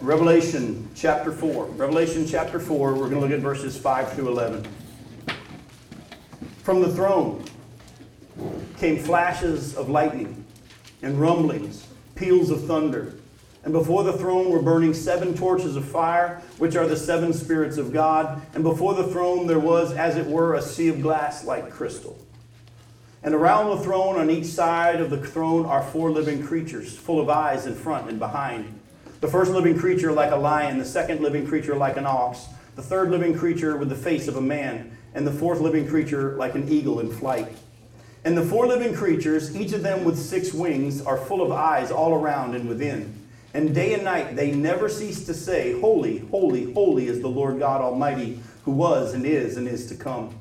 Revelation chapter 4. Revelation chapter 4, we're going to look at verses 5 through 11. From the throne came flashes of lightning and rumblings, peals of thunder. And before the throne were burning seven torches of fire, which are the seven spirits of God. And before the throne there was, as it were, a sea of glass like crystal. And around the throne, on each side of the throne, are four living creatures, full of eyes in front and behind. The first living creature like a lion, the second living creature like an ox, the third living creature with the face of a man, and the fourth living creature like an eagle in flight. And the four living creatures, each of them with six wings, are full of eyes all around and within. And day and night they never cease to say, Holy, holy, holy is the Lord God Almighty, who was and is and is to come.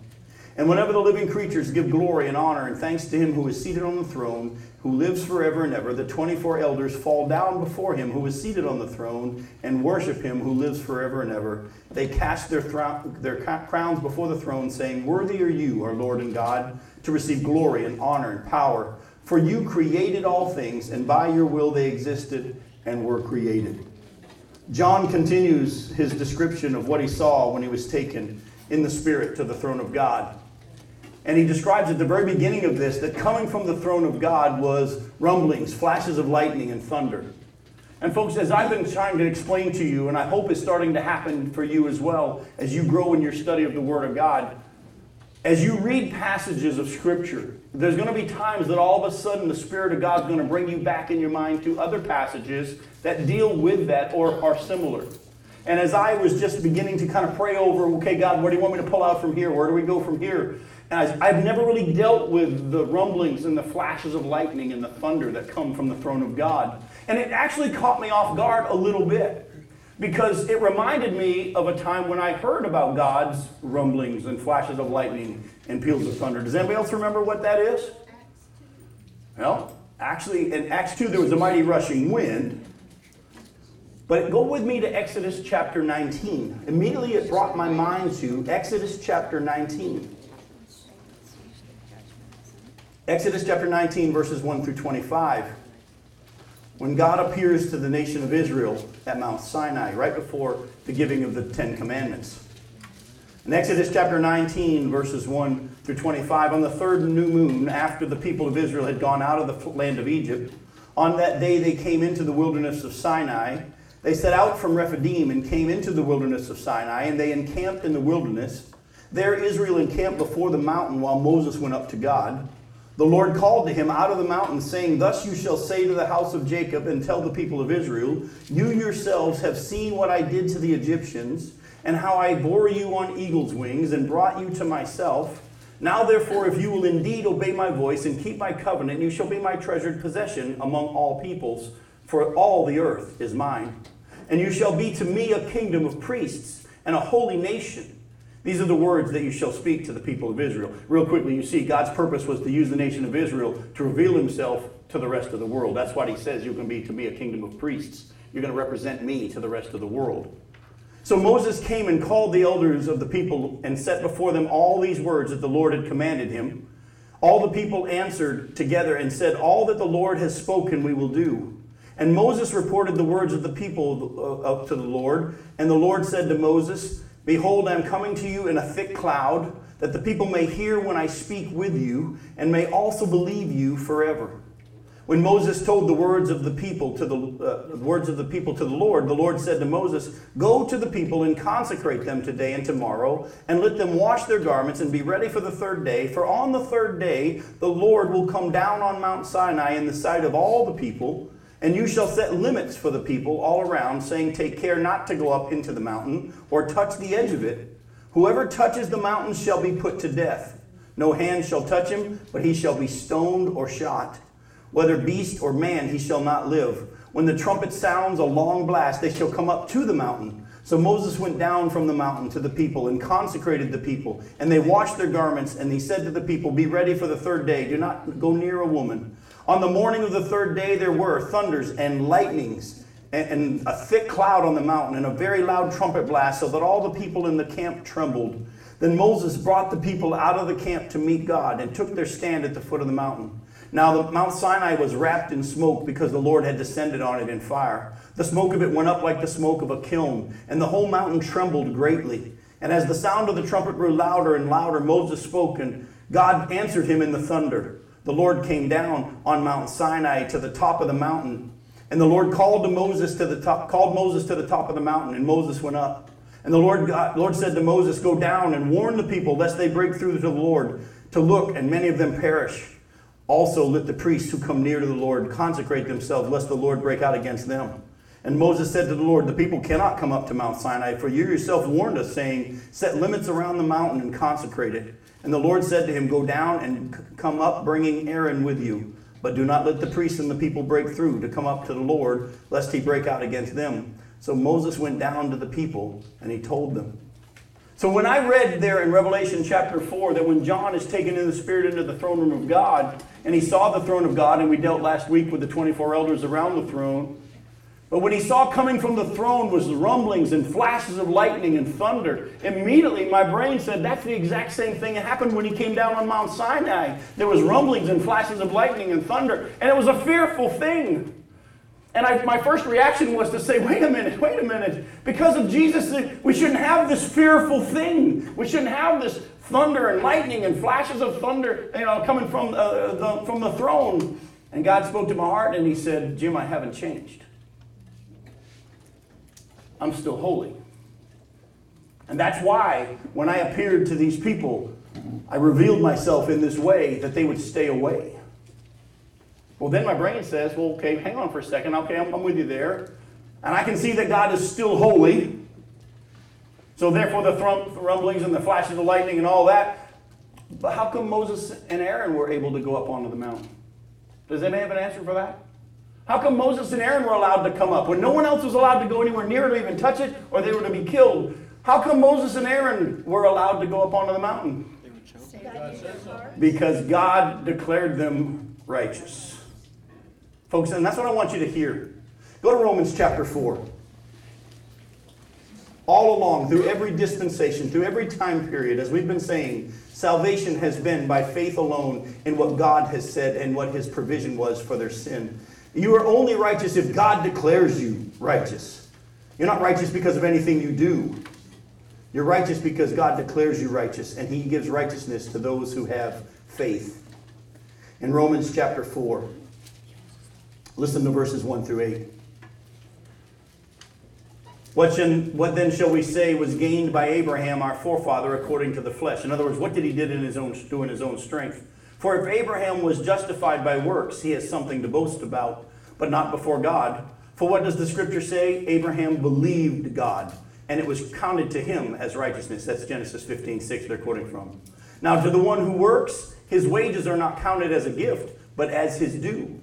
And whenever the living creatures give glory and honor and thanks to him who is seated on the throne, who lives forever and ever, the 24 elders fall down before him who is seated on the throne and worship him who lives forever and ever. They cast their, their crowns before the throne, saying, Worthy are you, our Lord and God, to receive glory and honor and power. For you created all things, and by your will they existed and were created. John continues his description of what he saw when he was taken in the Spirit to the throne of God. And he describes at the very beginning of this that coming from the throne of God was rumblings, flashes of lightning, and thunder. And folks, as I've been trying to explain to you, and I hope it's starting to happen for you as well as you grow in your study of the Word of God, as you read passages of Scripture, there's going to be times that all of a sudden the Spirit of God is going to bring you back in your mind to other passages that deal with that or are similar. And as I was just beginning to kind of pray over, okay, God, what do you want me to pull out from here? Where do we go from here? And I've never really dealt with the rumblings and the flashes of lightning and the thunder that come from the throne of God. And it actually caught me off guard a little bit because it reminded me of a time when I heard about God's rumblings and flashes of lightning and peals of thunder. Does anybody else remember what that is? Well, actually, in Acts 2, there was a mighty rushing wind. But go with me to Exodus chapter 19. Immediately it brought my mind to Exodus chapter 19. Exodus chapter 19, verses 1 through 25. When God appears to the nation of Israel at Mount Sinai, right before the giving of the Ten Commandments. In Exodus chapter 19, verses 1 through 25, on the third new moon, after the people of Israel had gone out of the land of Egypt, on that day they came into the wilderness of Sinai. They set out from Rephidim and came into the wilderness of Sinai, and they encamped in the wilderness. There Israel encamped before the mountain while Moses went up to God. The Lord called to him out of the mountain, saying, Thus you shall say to the house of Jacob and tell the people of Israel, You yourselves have seen what I did to the Egyptians, and how I bore you on eagle's wings and brought you to myself. Now, therefore, if you will indeed obey my voice and keep my covenant, you shall be my treasured possession among all peoples, for all the earth is mine. And you shall be to me a kingdom of priests and a holy nation. These are the words that you shall speak to the people of Israel. Real quickly, you see, God's purpose was to use the nation of Israel to reveal himself to the rest of the world. That's what he says going to be to me a kingdom of priests. You're going to represent me to the rest of the world. So Moses came and called the elders of the people and set before them all these words that the Lord had commanded him. All the people answered together and said, All that the Lord has spoken, we will do. And Moses reported the words of the people uh, up to the Lord. And the Lord said to Moses, Behold, I am coming to you in a thick cloud, that the people may hear when I speak with you, and may also believe you forever. When Moses told the words of the people to the uh, words of the people to the Lord, the Lord said to Moses, "Go to the people and consecrate them today and tomorrow, and let them wash their garments and be ready for the third day. For on the third day the Lord will come down on Mount Sinai in the sight of all the people." And you shall set limits for the people all around, saying, Take care not to go up into the mountain or touch the edge of it. Whoever touches the mountain shall be put to death. No hand shall touch him, but he shall be stoned or shot. Whether beast or man, he shall not live. When the trumpet sounds a long blast, they shall come up to the mountain. So Moses went down from the mountain to the people and consecrated the people. And they washed their garments, and he said to the people, Be ready for the third day. Do not go near a woman. On the morning of the third day, there were thunders and lightnings and, a thick cloud on the mountain and a very loud trumpet blast, so that all the people in the camp trembled. Then Moses brought the people out of the camp to meet God and took their stand at the foot of the mountain. Now, the Mount Sinai was wrapped in smoke because the Lord had descended on it in fire. The smoke of it went up like the smoke of a kiln, and the whole mountain trembled greatly. And as the sound of the trumpet grew louder and louder, Moses spoke, and God answered him in the thunder. The Lord came down on Mount Sinai to the top of the mountain, and the Lord called to Moses to the top, called Moses to the top of the mountain, and Moses went up. And the Lord, Lord said to Moses, Go down and warn the people, lest they break through to the Lord to look, and many of them perish. Also, let the priests who come near to the Lord consecrate themselves, lest the Lord break out against them. And Moses said to the Lord, The people cannot come up to Mount Sinai, for you yourself warned us, saying, Set limits around the mountain and consecrate it. And the Lord said to him, Go down and come up, bringing Aaron with you. But do not let the priests and the people break through to come up to the Lord, lest he break out against them. So Moses went down to the people, and he told them. So when I read there in Revelation chapter 4 that when John is taken in the Spirit into the throne room of God, and he saw the throne of God, and we dealt last week with the 24 elders around the throne, but when he saw coming from the throne was rumblings and flashes of lightning and thunder, immediately my brain said that's the exact same thing that happened when he came down on Mount Sinai. There was rumblings and flashes of lightning and thunder, and it was a fearful thing. And I, my first reaction was to say, wait a minute, wait a minute. Because of Jesus, we shouldn't have this fearful thing. We shouldn't have this thunder and lightning and flashes of thunder you know, coming from, uh, the, from the throne. And God spoke to my heart and He said, Jim, I haven't changed. I'm still holy. And that's why when I appeared to these people, I revealed myself in this way that they would stay away. Well, then my brain says, well, okay, hang on for a second. Okay, I'm, I'm with you there. And I can see that God is still holy. So therefore, the thrum- rumblings and the flashes of lightning and all that. But how come Moses and Aaron were able to go up onto the mountain? Does anybody have an answer for that? How come Moses and Aaron were allowed to come up when no one else was allowed to go anywhere near it or even touch it, or they were to be killed? How come Moses and Aaron were allowed to go up onto the mountain? Because God declared them righteous. Folks, and that's what I want you to hear. Go to Romans chapter 4. All along, through every dispensation, through every time period, as we've been saying, salvation has been by faith alone in what God has said and what his provision was for their sin. You are only righteous if God declares you righteous. You're not righteous because of anything you do. You're righteous because God declares you righteous, and he gives righteousness to those who have faith. In Romans chapter 4, Listen to verses 1 through 8. What, should, what then shall we say was gained by Abraham, our forefather, according to the flesh? In other words, what did he did in his own, do in his own strength? For if Abraham was justified by works, he has something to boast about, but not before God. For what does the scripture say? Abraham believed God, and it was counted to him as righteousness. That's Genesis 15, 6, they're quoting from. Now, to the one who works, his wages are not counted as a gift, but as his due.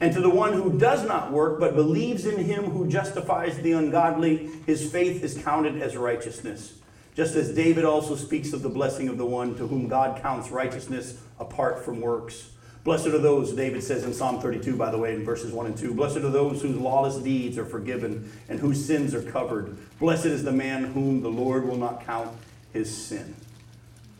And to the one who does not work, but believes in him who justifies the ungodly, his faith is counted as righteousness. Just as David also speaks of the blessing of the one to whom God counts righteousness apart from works. Blessed are those, David says in Psalm 32, by the way, in verses 1 and 2. Blessed are those whose lawless deeds are forgiven and whose sins are covered. Blessed is the man whom the Lord will not count his sin.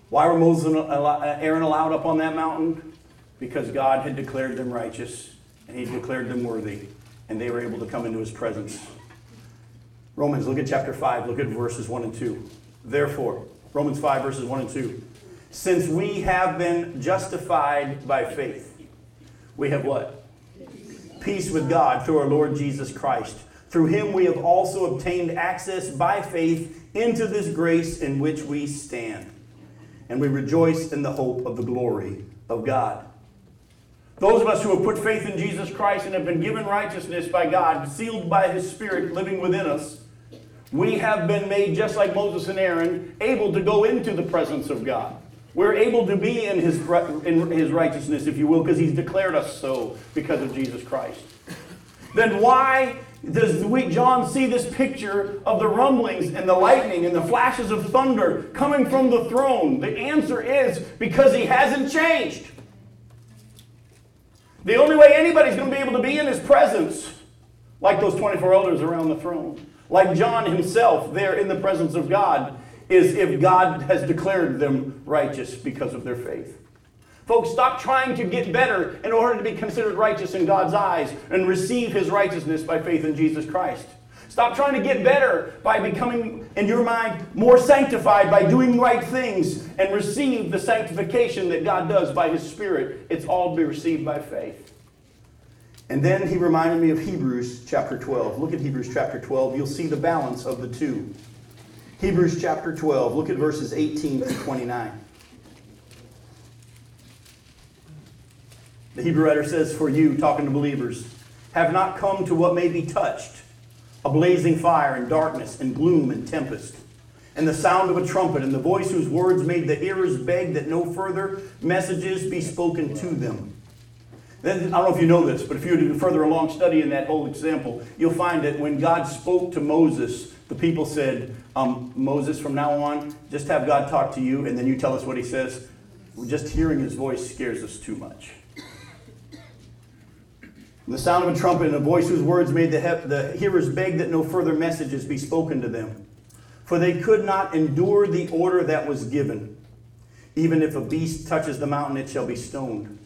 Why were Moses and uh, Aaron allowed up on that mountain? Because God had declared them righteous and he declared them worthy, and they were able to come into his presence. Romans, look at chapter 5, look at verses 1 and 2. Therefore, Romans 5, verses 1 and 2. Since we have been justified by faith, we have what? Peace with God through our Lord Jesus Christ. Through him we have also obtained access by faith into this grace in which we stand. And we rejoice in the hope of the glory of God. Those of us who have put faith in Jesus Christ and have been given righteousness by God, sealed by His Spirit living within us, we have been made, just like Moses and Aaron, able to go into the presence of God. We're able to be in His, in his righteousness, if you will, because He's declared us so because of Jesus Christ. Then why does we, John see this picture of the rumblings and the lightning and the flashes of thunder coming from the throne? The answer is because He hasn't changed. The only way anybody's going to be able to be in his presence, like those 24 elders around the throne, like John himself there in the presence of God, is if God has declared them righteous because of their faith. Folks, stop trying to get better in order to be considered righteous in God's eyes and receive his righteousness by faith in Jesus Christ. Stop trying to get better by becoming, in your mind, more sanctified by doing right things and receive the sanctification that God does by his Spirit. It's all to be received by faith. And then he reminded me of Hebrews chapter 12. Look at Hebrews chapter 12. You'll see the balance of the two. Hebrews chapter 12. Look at verses 18 to 29. The Hebrew writer says, For you, talking to believers, have not come to what may be touched a blazing fire and darkness and gloom and tempest, and the sound of a trumpet, and the voice whose words made the hearers beg that no further messages be spoken to them. I don't know if you know this, but if you were do further along study in that whole example, you'll find that when God spoke to Moses, the people said, um, Moses, from now on, just have God talk to you, and then you tell us what he says. Just hearing his voice scares us too much. the sound of a trumpet and a voice whose words made the, he- the hearers beg that no further messages be spoken to them. For they could not endure the order that was given. Even if a beast touches the mountain, it shall be stoned.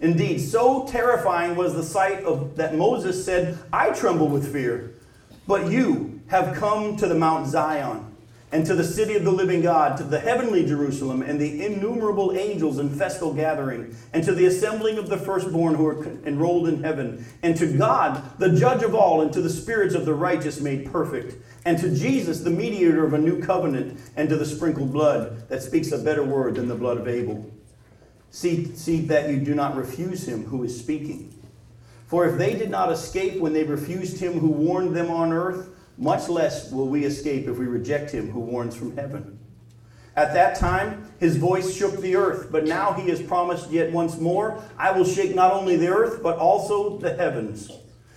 Indeed, so terrifying was the sight of that Moses said, I tremble with fear. But you have come to the Mount Zion and to the city of the living God, to the heavenly Jerusalem and the innumerable angels in festal gathering, and to the assembling of the firstborn who are enrolled in heaven, and to God, the judge of all, and to the spirits of the righteous made perfect, and to Jesus, the mediator of a new covenant, and to the sprinkled blood that speaks a better word than the blood of Abel. See, see that you do not refuse him who is speaking. For if they did not escape when they refused him who warned them on earth, much less will we escape if we reject him who warns from heaven. At that time, his voice shook the earth, but now he has promised yet once more, I will shake not only the earth, but also the heavens.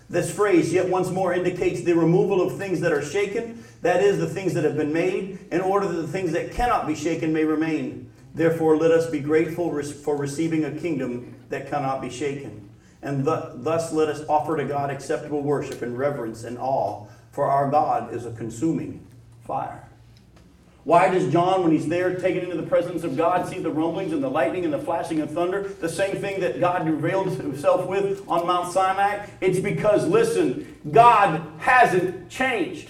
This phrase, yet once more, indicates the removal of things that are shaken, that is, the things that have been made, in order that the things that cannot be shaken may remain. Therefore, let us be grateful for receiving a kingdom that cannot be shaken. And thus let us offer to God acceptable worship and reverence and awe, for our God is a consuming fire. Why does John, when he's there taken into the presence of God, see the rumblings and the lightning and the flashing of thunder? The same thing that God revealed himself with on Mount Sinai? It's because, listen, God hasn't changed.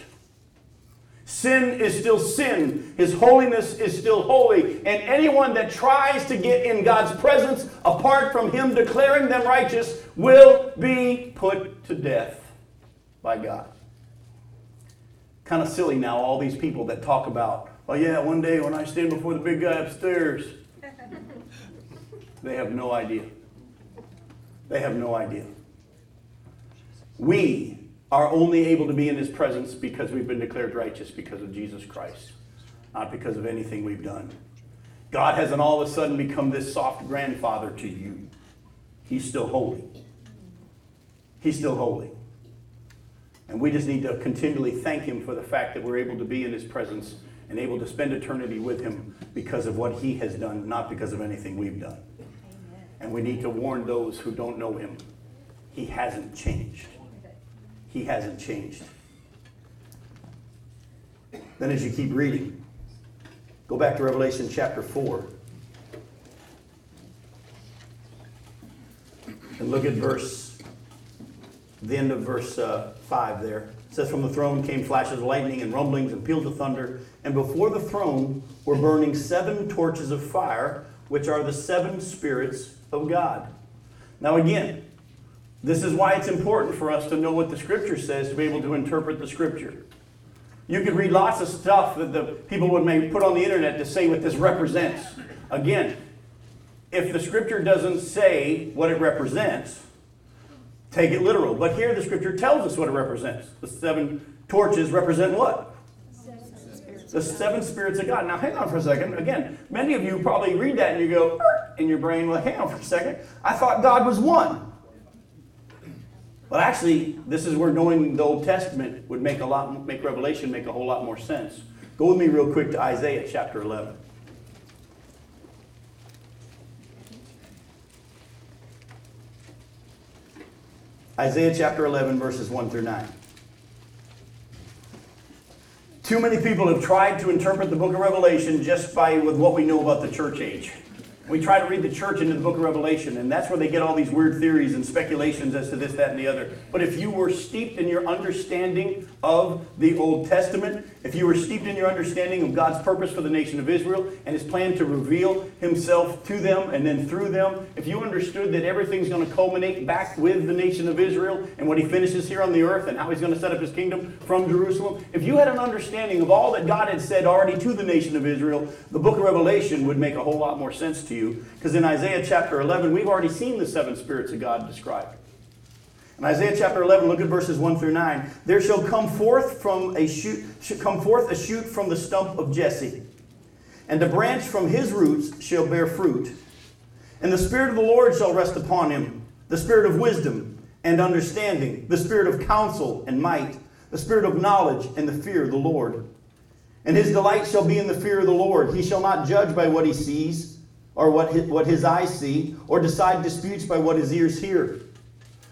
Sin is still sin. His holiness is still holy. And anyone that tries to get in God's presence apart from Him declaring them righteous will be put to death by God. Kind of silly now, all these people that talk about, oh, yeah, one day when I stand before the big guy upstairs. they have no idea. They have no idea. We are only able to be in his presence because we've been declared righteous because of Jesus Christ, not because of anything we've done. God hasn't all of a sudden become this soft grandfather to you. He's still holy. He's still holy. And we just need to continually thank him for the fact that we're able to be in his presence and able to spend eternity with him because of what he has done, not because of anything we've done. And we need to warn those who don't know him. He hasn't changed. He hasn't changed. Then, as you keep reading, go back to Revelation chapter 4 and look at verse, the end of verse uh, 5 there. It says, From the throne came flashes of lightning and rumblings and peals of thunder, and before the throne were burning seven torches of fire, which are the seven spirits of God. Now, again, this is why it's important for us to know what the Scripture says to be able to interpret the Scripture. You could read lots of stuff that the people would maybe put on the internet to say what this represents. Again, if the Scripture doesn't say what it represents, take it literal. But here the Scripture tells us what it represents. The seven torches represent what? the seven spirits of God. Now, hang on for a second. Again, many of you probably read that and you go in your brain, well, hang on for a second. I thought God was one. But actually, this is where knowing the Old Testament would make a lot, make Revelation make a whole lot more sense. Go with me real quick to Isaiah chapter 11. Isaiah chapter 11, verses 1 through 9. Too many people have tried to interpret the book of Revelation just by with what we know about the church age. We try to read the church into the book of Revelation, and that's where they get all these weird theories and speculations as to this, that, and the other. But if you were steeped in your understanding of the Old Testament, if you were steeped in your understanding of God's purpose for the nation of Israel and his plan to reveal himself to them and then through them, if you understood that everything's going to culminate back with the nation of Israel and what he finishes here on the earth and how he's going to set up his kingdom from Jerusalem, if you had an understanding of all that God had said already to the nation of Israel, the book of Revelation would make a whole lot more sense to you. Because in Isaiah chapter 11, we've already seen the seven spirits of God described. In Isaiah chapter 11, look at verses 1 through 9. There shall come forth from a shoot, come forth a shoot from the stump of Jesse, and a branch from his roots shall bear fruit. And the Spirit of the Lord shall rest upon him, the Spirit of wisdom and understanding, the Spirit of counsel and might, the Spirit of knowledge and the fear of the Lord. And his delight shall be in the fear of the Lord. He shall not judge by what he sees, or what his, what his eyes see, or decide disputes by what his ears hear.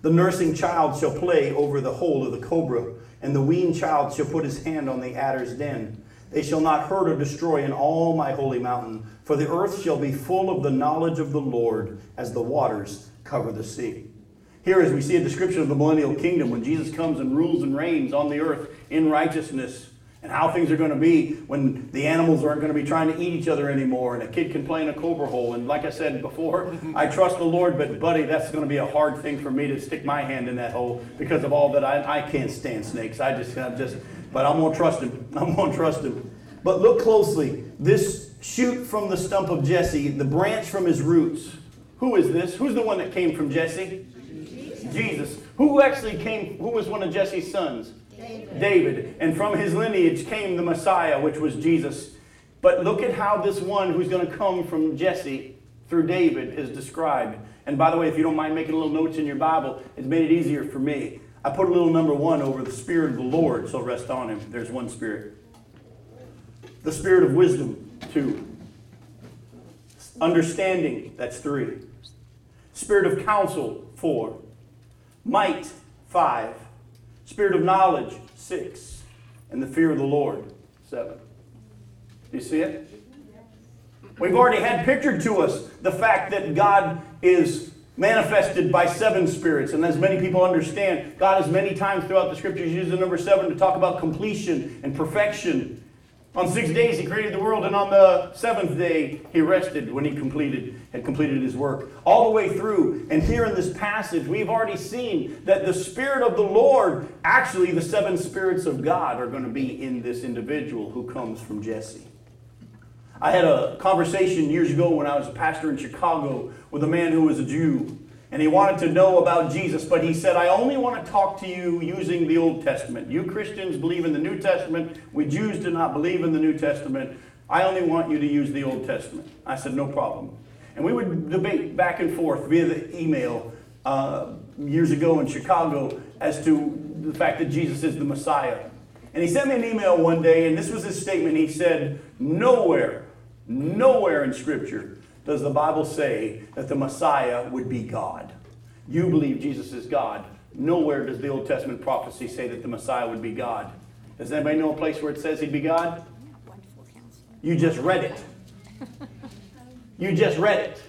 The nursing child shall play over the hole of the cobra, and the weaned child shall put his hand on the adder's den. They shall not hurt or destroy in all my holy mountain, for the earth shall be full of the knowledge of the Lord as the waters cover the sea. Here, as we see a description of the millennial kingdom, when Jesus comes and rules and reigns on the earth in righteousness, and how things are going to be when the animals aren't going to be trying to eat each other anymore and a kid can play in a cobra hole. And like I said before, I trust the Lord, but buddy, that's going to be a hard thing for me to stick my hand in that hole because of all that I, I can't stand snakes. I just, I'm just, but I'm going to trust him. I'm going to trust him. But look closely. This shoot from the stump of Jesse, the branch from his roots. Who is this? Who's the one that came from Jesse? Jesus. Jesus. Who actually came, who was one of Jesse's sons? David. And from his lineage came the Messiah, which was Jesus. But look at how this one who's going to come from Jesse through David is described. And by the way, if you don't mind making little notes in your Bible, it's made it easier for me. I put a little number one over the Spirit of the Lord, so rest on him. There's one Spirit. The Spirit of wisdom, two. Understanding, that's three. Spirit of counsel, four. Might, five. Spirit of knowledge, six. And the fear of the Lord, seven. Do you see it? We've already had pictured to us the fact that God is manifested by seven spirits. And as many people understand, God has many times throughout the scriptures used the number seven to talk about completion and perfection on six days he created the world, and on the seventh day he rested when he completed had completed his work. All the way through, and here in this passage, we've already seen that the Spirit of the Lord, actually the seven spirits of God, are going to be in this individual who comes from Jesse. I had a conversation years ago when I was a pastor in Chicago with a man who was a Jew and he wanted to know about Jesus, but he said, I only want to talk to you using the Old Testament. You Christians believe in the New Testament. We Jews do not believe in the New Testament. I only want you to use the Old Testament. I said, no problem. And we would debate back and forth via the email uh, years ago in Chicago as to the fact that Jesus is the Messiah. And he sent me an email one day, and this was his statement. He said, Nowhere, nowhere in Scripture does the Bible say that the Messiah would be God. You believe Jesus is God. Nowhere does the Old Testament prophecy say that the Messiah would be God. Does anybody know a place where it says he'd be God? You just read it. You just read it.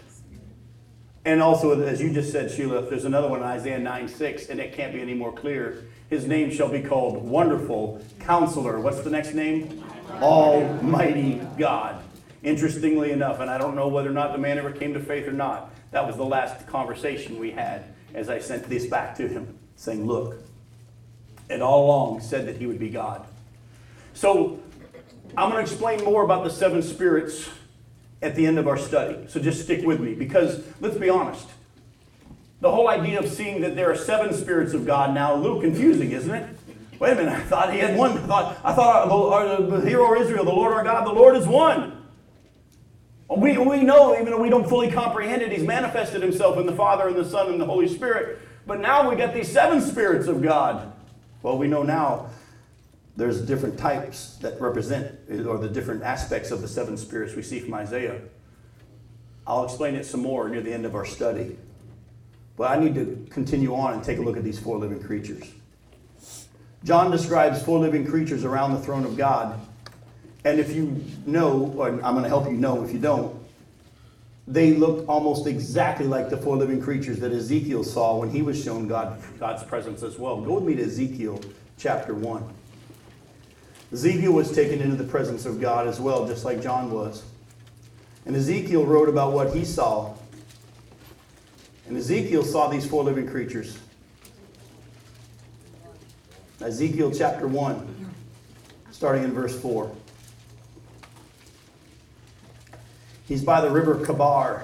And also, as you just said, Sheila, there's another one in Isaiah 9 6, and it can't be any more clear. His name shall be called Wonderful Counselor. What's the next name? Almighty God. Interestingly enough, and I don't know whether or not the man ever came to faith or not, that was the last conversation we had as I sent this back to him, saying, Look, it all along said that he would be God. So I'm going to explain more about the seven spirits at the end of our study. So just stick with me because let's be honest. The whole idea of seeing that there are seven spirits of God now a little confusing, isn't it? Wait a minute, I thought he had one. I thought, I thought our, uh, our, the hero Israel, the Lord our God, the Lord is one. We, we know, even though we don't fully comprehend it, He's manifested Himself in the Father and the Son and the Holy Spirit. But now we've got these seven spirits of God. Well, we know now there's different types that represent, or the different aspects of the seven spirits we see from Isaiah. I'll explain it some more near the end of our study. But I need to continue on and take a look at these four living creatures. John describes four living creatures around the throne of God. And if you know, or I'm going to help you know if you don't, they look almost exactly like the four living creatures that Ezekiel saw when he was shown God, God's presence as well. Go with me to Ezekiel chapter 1. Ezekiel was taken into the presence of God as well, just like John was. And Ezekiel wrote about what he saw. And Ezekiel saw these four living creatures. Ezekiel chapter 1, starting in verse 4. He's by the river Chebar.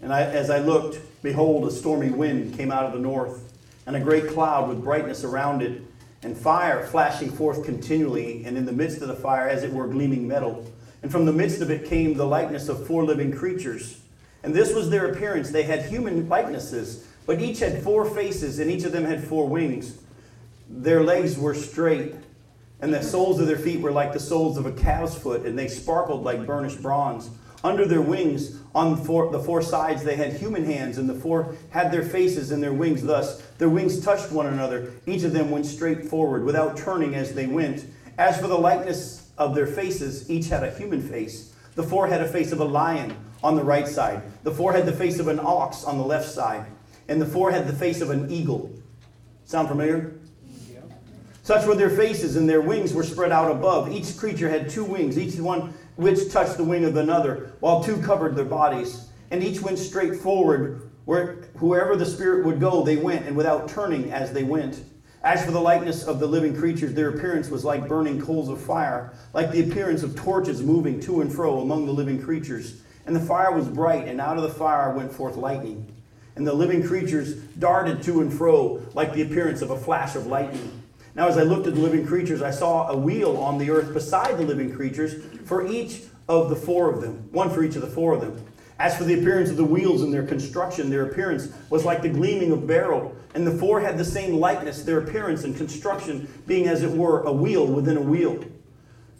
And I, as I looked, behold, a stormy wind came out of the north, and a great cloud with brightness around it, and fire flashing forth continually, and in the midst of the fire, as it were, gleaming metal. And from the midst of it came the likeness of four living creatures. And this was their appearance. They had human likenesses but each had four faces, and each of them had four wings. Their legs were straight, and the soles of their feet were like the soles of a cow's foot, and they sparkled like burnished bronze. Under their wings, on the four, the four sides, they had human hands, and the four had their faces and their wings thus. Their wings touched one another. Each of them went straight forward, without turning as they went. As for the likeness of their faces, each had a human face. The four had a face of a lion on the right side, the four had the face of an ox on the left side and the four had the face of an eagle. Sound familiar? Such were their faces, and their wings were spread out above. Each creature had two wings, each one which touched the wing of another, while two covered their bodies. And each went straight forward. Where whoever the Spirit would go, they went, and without turning as they went. As for the likeness of the living creatures, their appearance was like burning coals of fire, like the appearance of torches moving to and fro among the living creatures. And the fire was bright, and out of the fire went forth lightning and the living creatures darted to and fro like the appearance of a flash of lightning. Now, as I looked at the living creatures, I saw a wheel on the earth beside the living creatures for each of the four of them, one for each of the four of them. As for the appearance of the wheels and their construction, their appearance was like the gleaming of beryl, and the four had the same likeness, their appearance and construction being as it were a wheel within a wheel.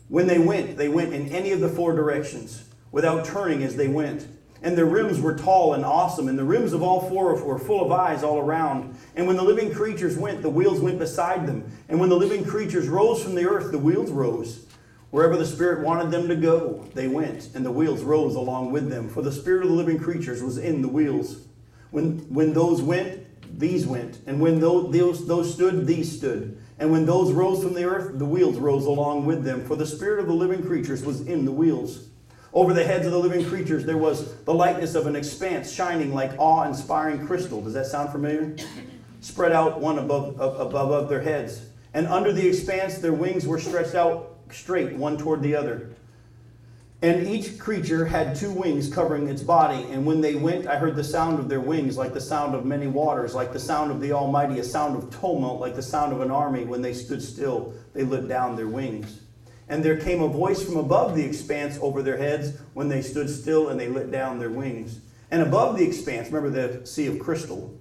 When they went, they went in any of the four directions, without turning as they went and their rims were tall and awesome, and the rims of all four were full of eyes all around. And when the living creatures went, the wheels went beside them. And when the living creatures rose from the earth, the wheels rose. Wherever the Spirit wanted them to go, they went, and the wheels rose along with them. For the Spirit of the living creatures was in the wheels. When, when those went, these went. And when those, those, those stood, these stood. And when those rose from the earth, the wheels rose along with them. For the Spirit of the living creatures was in the wheels. Over the heads of the living creatures, there was the likeness of an expanse shining like awe inspiring crystal. Does that sound familiar? Spread out one above, above, their heads. And under the expanse, their wings were stretched out straight, one toward the other. And each creature had two wings covering its body. And when they went, I heard the sound of their wings, like the sound of many waters, like the sound of the Almighty, a sound of tumult, like the sound of an army. When they stood still, they let down their wings. And there came a voice from above the expanse over their heads when they stood still and they let down their wings. And above the expanse, remember the sea of crystal,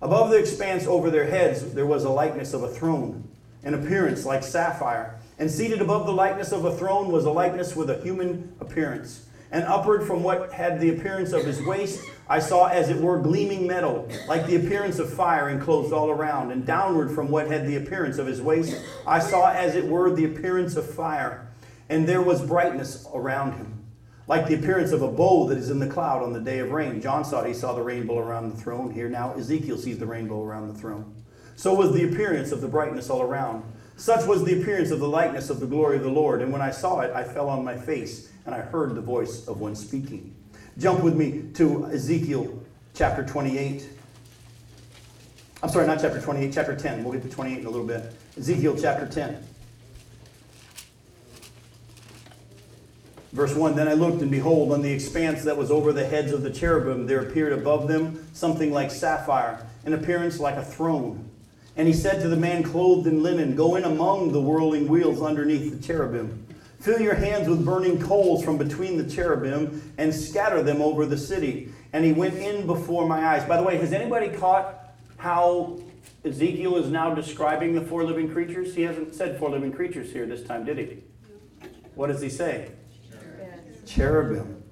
above the expanse over their heads there was a likeness of a throne, an appearance like sapphire. And seated above the likeness of a throne was a likeness with a human appearance. And upward from what had the appearance of his waist, I saw as it were gleaming metal, like the appearance of fire enclosed all around. And downward from what had the appearance of his waist, I saw as it were the appearance of fire. And there was brightness around him, like the appearance of a bow that is in the cloud on the day of rain. John saw he saw the rainbow around the throne. Here now, Ezekiel sees the rainbow around the throne. So was the appearance of the brightness all around. Such was the appearance of the likeness of the glory of the Lord. And when I saw it, I fell on my face and I heard the voice of one speaking. Jump with me to Ezekiel chapter 28. I'm sorry, not chapter 28, chapter 10. We'll get to 28 in a little bit. Ezekiel chapter 10. Verse 1 Then I looked, and behold, on the expanse that was over the heads of the cherubim, there appeared above them something like sapphire, an appearance like a throne. And he said to the man clothed in linen, Go in among the whirling wheels underneath the cherubim. Fill your hands with burning coals from between the cherubim and scatter them over the city. And he went in before my eyes. By the way, has anybody caught how Ezekiel is now describing the four living creatures? He hasn't said four living creatures here this time, did he? What does he say? Cherubim. cherubim.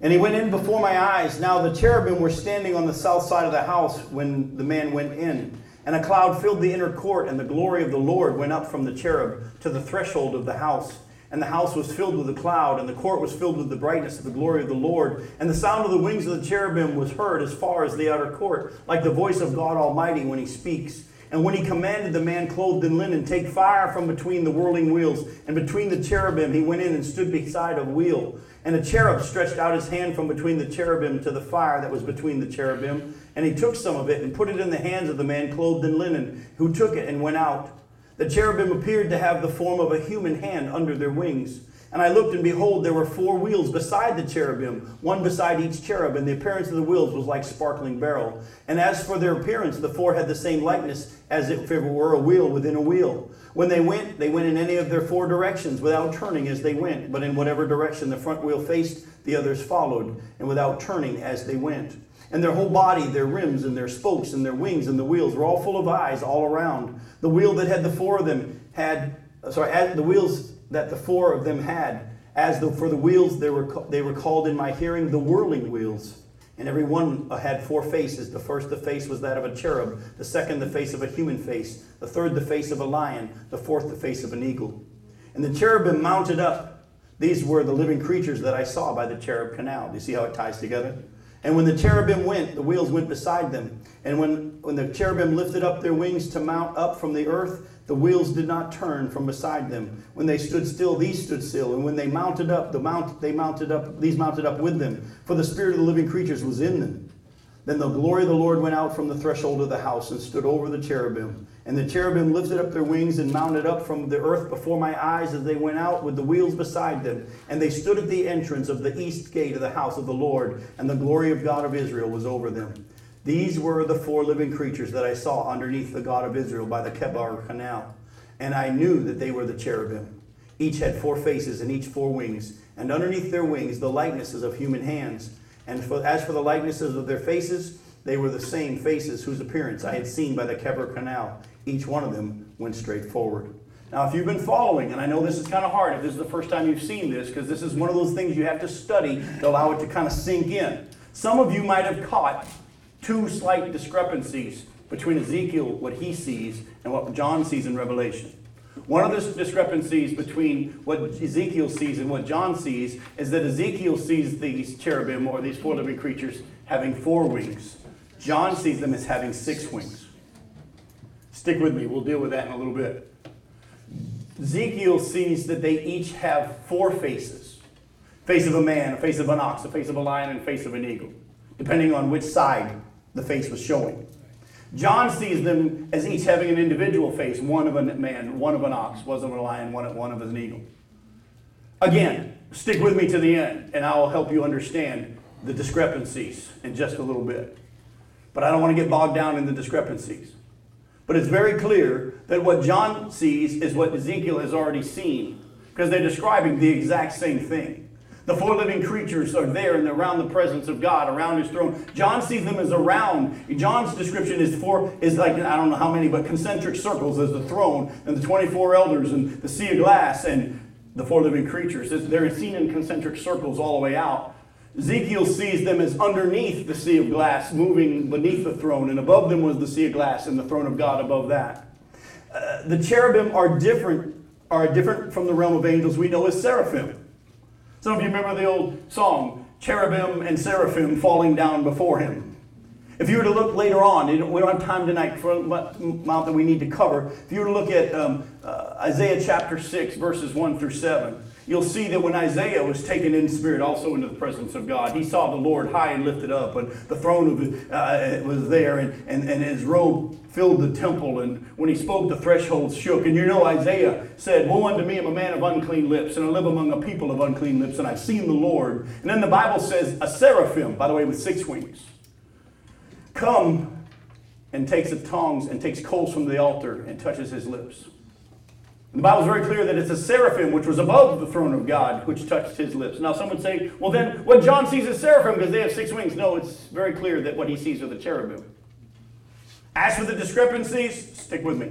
And he went in before my eyes. Now the cherubim were standing on the south side of the house when the man went in. And a cloud filled the inner court, and the glory of the Lord went up from the cherub to the threshold of the house. And the house was filled with a cloud, and the court was filled with the brightness of the glory of the Lord. And the sound of the wings of the cherubim was heard as far as the outer court, like the voice of God Almighty when he speaks. And when he commanded the man clothed in linen, take fire from between the whirling wheels, and between the cherubim he went in and stood beside a wheel. And a cherub stretched out his hand from between the cherubim to the fire that was between the cherubim. And he took some of it and put it in the hands of the man clothed in linen, who took it and went out. The cherubim appeared to have the form of a human hand under their wings. And I looked, and behold, there were four wheels beside the cherubim, one beside each cherub, and the appearance of the wheels was like sparkling beryl. And as for their appearance, the four had the same likeness as if it were a wheel within a wheel. When they went, they went in any of their four directions without turning as they went, but in whatever direction the front wheel faced, the others followed, and without turning as they went. And their whole body, their rims and their spokes and their wings and the wheels were all full of eyes all around. The wheel that had the four of them had, sorry, the wheels that the four of them had, as the, for the wheels they were, they were called in my hearing the whirling wheels. And every one uh, had four faces. The first, the face was that of a cherub. The second, the face of a human face. The third, the face of a lion. The fourth, the face of an eagle. And the cherubim mounted up. These were the living creatures that I saw by the Chebar canal. Do you see how it ties together? And when the cherubim went, the wheels went beside them. And when, when the cherubim lifted up their wings to mount up from the earth, the wheels did not turn from beside them. When they stood still, these stood still. And when they mounted up, the mount, they mounted up, these mounted up with them. For the spirit of the living creatures was in them. Then the glory of the Lord went out from the threshold of the house and stood over the cherubim. And the cherubim lifted up their wings and mounted up from the earth before my eyes as they went out with the wheels beside them. And they stood at the entrance of the east gate of the house of the Lord, and the glory of God of Israel was over them. These were the four living creatures that I saw underneath the God of Israel by the Chebar canal. And I knew that they were the cherubim. Each had four faces and each four wings, and underneath their wings the likenesses of human hands. And for, as for the likenesses of their faces, they were the same faces whose appearance I had seen by the Chebar Canal. Each one of them went straight forward. Now, if you've been following, and I know this is kind of hard if this is the first time you've seen this, because this is one of those things you have to study to allow it to kind of sink in. Some of you might have caught two slight discrepancies between Ezekiel, what he sees, and what John sees in Revelation. One of the discrepancies between what Ezekiel sees and what John sees is that Ezekiel sees these cherubim or these four living creatures having four wings. John sees them as having six wings. Stick with me, we'll deal with that in a little bit. Ezekiel sees that they each have four faces face of a man, a face of an ox, a face of a lion, and face of an eagle, depending on which side the face was showing. John sees them as each having an individual face one of a man, one of an ox, one of a lion, one of, one of an eagle. Again, stick with me to the end, and I will help you understand the discrepancies in just a little bit. But I don't want to get bogged down in the discrepancies. But it's very clear that what John sees is what Ezekiel has already seen, because they're describing the exact same thing. The four living creatures are there and they're around the presence of God, around his throne. John sees them as around. John's description is four is like I don't know how many, but concentric circles as the throne and the 24 elders and the sea of glass and the four living creatures. They're seen in concentric circles all the way out. Ezekiel sees them as underneath the sea of glass, moving beneath the throne, and above them was the sea of glass and the throne of God above that. Uh, the cherubim are different, are different from the realm of angels we know as seraphim. Some of you remember the old song, Cherubim and Seraphim falling down before him. If you were to look later on, we don't have time tonight for amount that we need to cover. If you were to look at um, uh, Isaiah chapter 6, verses 1 through 7, you'll see that when Isaiah was taken in spirit also into the presence of God, he saw the Lord high and lifted up, and the throne of, uh, was there, and, and, and his robe filled the temple. And when he spoke, the thresholds shook. And you know, Isaiah said, Woe unto me, I'm a man of unclean lips, and I live among a people of unclean lips, and I've seen the Lord. And then the Bible says, A seraphim, by the way, with six wings, come and takes the tongs and takes coals from the altar and touches his lips. The Bible is very clear that it's a seraphim which was above the throne of God which touched his lips. Now, some would say, well, then what John sees is seraphim because they have six wings. No, it's very clear that what he sees are the cherubim. As for the discrepancies, stick with me.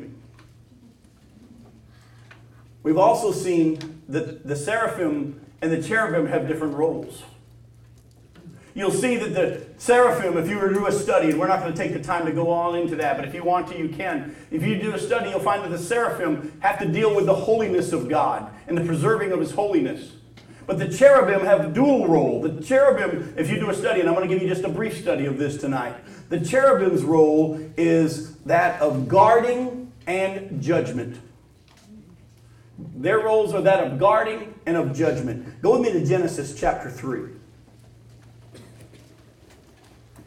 We've also seen that the seraphim and the cherubim have different roles. You'll see that the seraphim, if you were to do a study, and we're not going to take the time to go all into that, but if you want to, you can. If you do a study, you'll find that the seraphim have to deal with the holiness of God and the preserving of his holiness. But the cherubim have a dual role. The cherubim, if you do a study, and I'm going to give you just a brief study of this tonight, the cherubim's role is that of guarding and judgment. Their roles are that of guarding and of judgment. Go with me to Genesis chapter 3.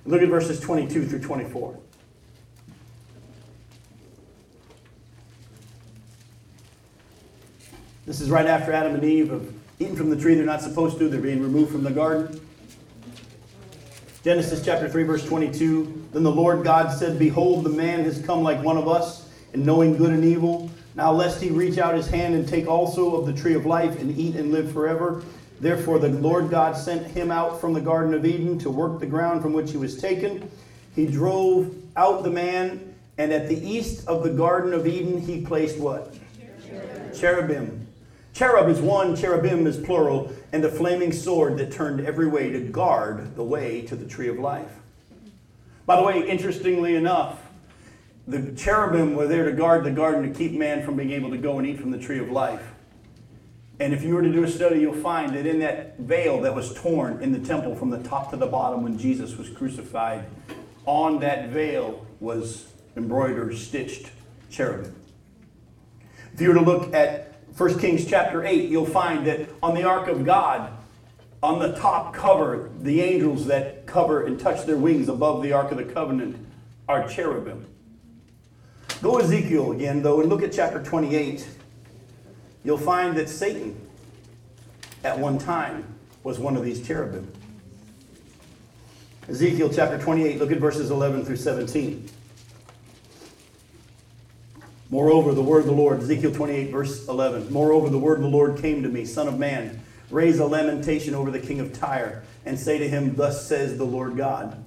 Look at verses 22 through 24. This is right after Adam and Eve have eaten from the tree they're not supposed to. They're being removed from the garden. Genesis chapter 3, verse 22. Then the Lord God said, Behold, the man has come like one of us, in knowing good and evil. Now, lest he reach out his hand and take also of the tree of life and eat and live forever. Therefore, the Lord God sent him out from the Garden of Eden to work the ground from which he was taken. He drove out the man, and at the east of the Garden of Eden, he placed what? Cherubim. cherubim. Cherub is one, cherubim is plural, and the flaming sword that turned every way to guard the way to the tree of life. By the way, interestingly enough, the cherubim were there to guard the garden to keep man from being able to go and eat from the tree of life. And if you were to do a study, you'll find that in that veil that was torn in the temple from the top to the bottom when Jesus was crucified, on that veil was embroidered, stitched cherubim. If you were to look at 1 Kings chapter 8, you'll find that on the ark of God, on the top cover, the angels that cover and touch their wings above the ark of the covenant are cherubim. Go Ezekiel again, though, and look at chapter 28 you'll find that Satan, at one time, was one of these cherubim. Ezekiel chapter 28, look at verses 11 through 17. Moreover, the word of the Lord, Ezekiel 28, verse 11. Moreover, the word of the Lord came to me, Son of man, raise a lamentation over the king of Tyre, and say to him, Thus says the Lord God.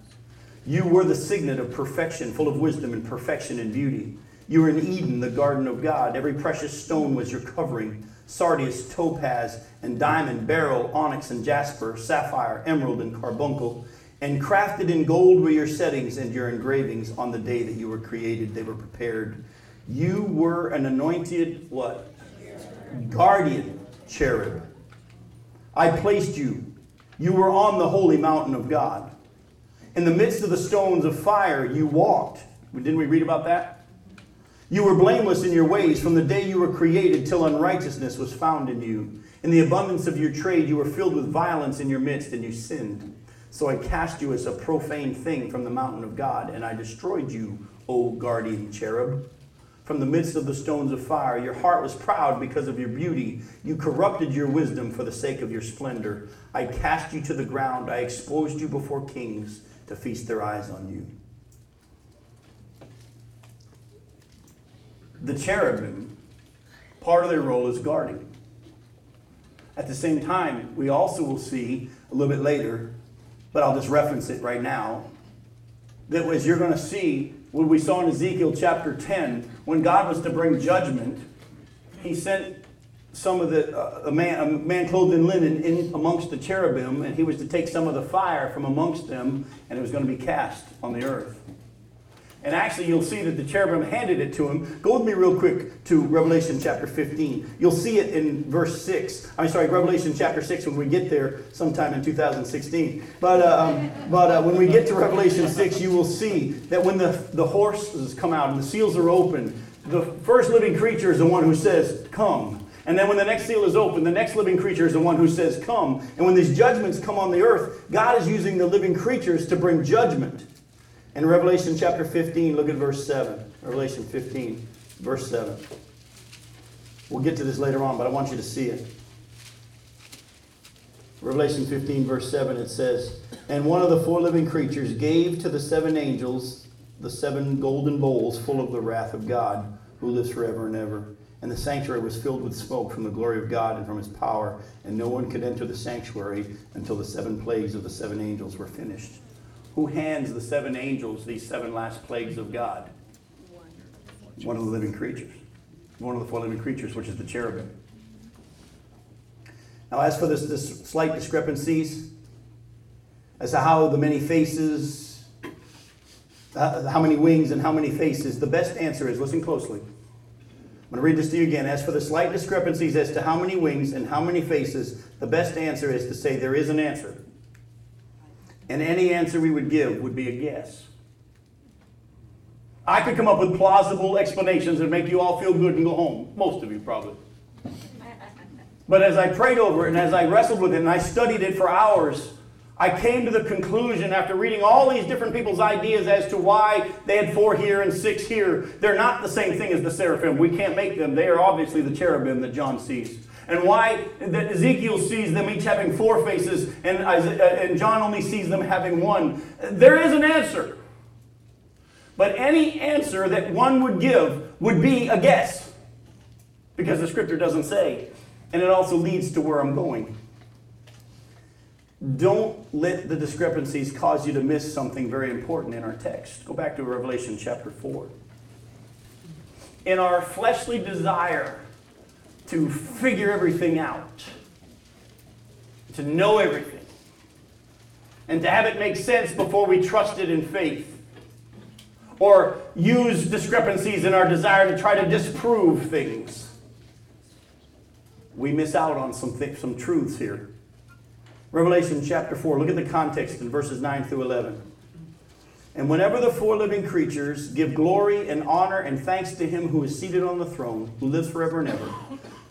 You were the signet of perfection, full of wisdom and perfection and beauty. You were in Eden, the garden of God. Every precious stone was your covering sardius, topaz, and diamond, beryl, onyx, and jasper, sapphire, emerald, and carbuncle. And crafted in gold were your settings and your engravings on the day that you were created. They were prepared. You were an anointed what? Guardian cherub. I placed you. You were on the holy mountain of God. In the midst of the stones of fire, you walked. Didn't we read about that? You were blameless in your ways from the day you were created till unrighteousness was found in you. In the abundance of your trade, you were filled with violence in your midst, and you sinned. So I cast you as a profane thing from the mountain of God, and I destroyed you, O guardian cherub. From the midst of the stones of fire, your heart was proud because of your beauty. You corrupted your wisdom for the sake of your splendor. I cast you to the ground. I exposed you before kings to feast their eyes on you. the cherubim, part of their role is guarding. At the same time, we also will see a little bit later, but I'll just reference it right now, that as you're going to see, what we saw in Ezekiel chapter 10, when God was to bring judgment, he sent some of the uh, a man a man clothed in linen in amongst the cherubim and he was to take some of the fire from amongst them and it was going to be cast on the earth and actually, you'll see that the cherubim handed it to him. Go with me real quick to Revelation chapter 15. You'll see it in verse 6. I'm sorry, Revelation chapter 6 when we get there sometime in 2016. But, uh, um, but uh, when we get to Revelation 6, you will see that when the, the horses come out and the seals are open, the first living creature is the one who says, Come. And then when the next seal is open, the next living creature is the one who says, Come. And when these judgments come on the earth, God is using the living creatures to bring judgment. In Revelation chapter 15, look at verse 7. Revelation 15, verse 7. We'll get to this later on, but I want you to see it. Revelation 15, verse 7, it says, And one of the four living creatures gave to the seven angels the seven golden bowls full of the wrath of God, who lives forever and ever. And the sanctuary was filled with smoke from the glory of God and from his power, and no one could enter the sanctuary until the seven plagues of the seven angels were finished. Who hands the seven angels these seven last plagues of God? One of the living creatures. One of the four living creatures, which is the cherubim. Now, as for this, this slight discrepancies, as to how the many faces, uh, how many wings and how many faces, the best answer is listen closely. I'm going to read this to you again. As for the slight discrepancies as to how many wings and how many faces, the best answer is to say there is an answer. And any answer we would give would be a guess. I could come up with plausible explanations that make you all feel good and go home. Most of you probably. But as I prayed over it and as I wrestled with it and I studied it for hours, I came to the conclusion after reading all these different people's ideas as to why they had four here and six here. They're not the same thing as the seraphim. We can't make them. They are obviously the cherubim that John sees. And why that Ezekiel sees them each having four faces and, uh, and John only sees them having one. There is an answer. But any answer that one would give would be a guess. Because the scripture doesn't say. And it also leads to where I'm going. Don't let the discrepancies cause you to miss something very important in our text. Go back to Revelation chapter 4. In our fleshly desire to figure everything out, to know everything, and to have it make sense before we trust it in faith, or use discrepancies in our desire to try to disprove things we miss out on some, th- some truths here. Revelation chapter 4, look at the context in verses 9 through 11. And whenever the four living creatures give glory and honor and thanks to him who is seated on the throne, who lives forever and ever,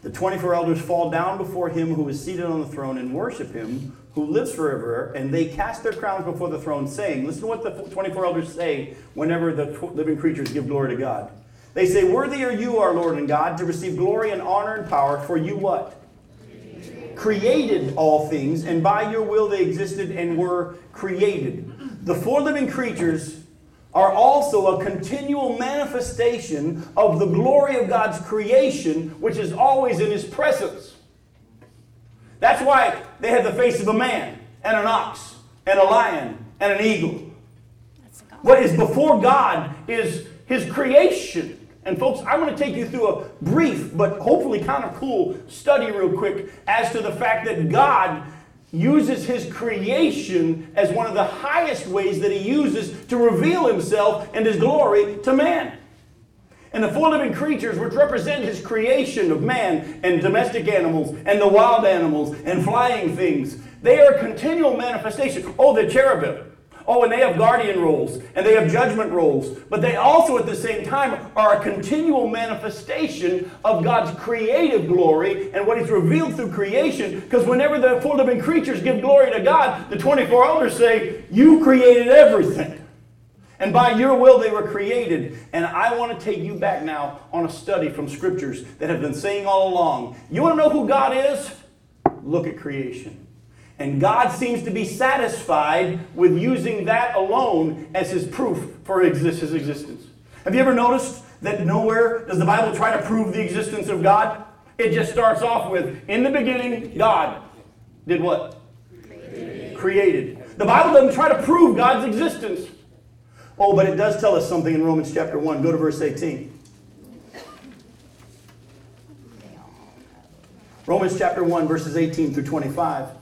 the 24 elders fall down before him who is seated on the throne and worship him who lives forever, and they cast their crowns before the throne, saying, Listen to what the 24 elders say whenever the living creatures give glory to God. They say, Worthy are you, our Lord and God, to receive glory and honor and power, for you what? Created all things, and by your will they existed and were created. The four living creatures are also a continual manifestation of the glory of God's creation, which is always in His presence. That's why they have the face of a man, and an ox, and a lion, and an eagle. What is before God is His creation. And folks, I'm going to take you through a brief but hopefully kind of cool study real quick as to the fact that God uses his creation as one of the highest ways that he uses to reveal himself and his glory to man. And the four living creatures, which represent his creation of man and domestic animals and the wild animals and flying things, they are a continual manifestation. Oh, the cherubim. Oh, and they have guardian roles and they have judgment roles, but they also at the same time are a continual manifestation of God's creative glory and what He's revealed through creation. Because whenever the four living creatures give glory to God, the 24 elders say, You created everything. And by your will they were created. And I want to take you back now on a study from scriptures that have been saying all along. You want to know who God is? Look at creation. And God seems to be satisfied with using that alone as his proof for his existence. Have you ever noticed that nowhere does the Bible try to prove the existence of God? It just starts off with, in the beginning, God did what? Created. Created. The Bible doesn't try to prove God's existence. Oh, but it does tell us something in Romans chapter 1. Go to verse 18. Romans chapter 1, verses 18 through 25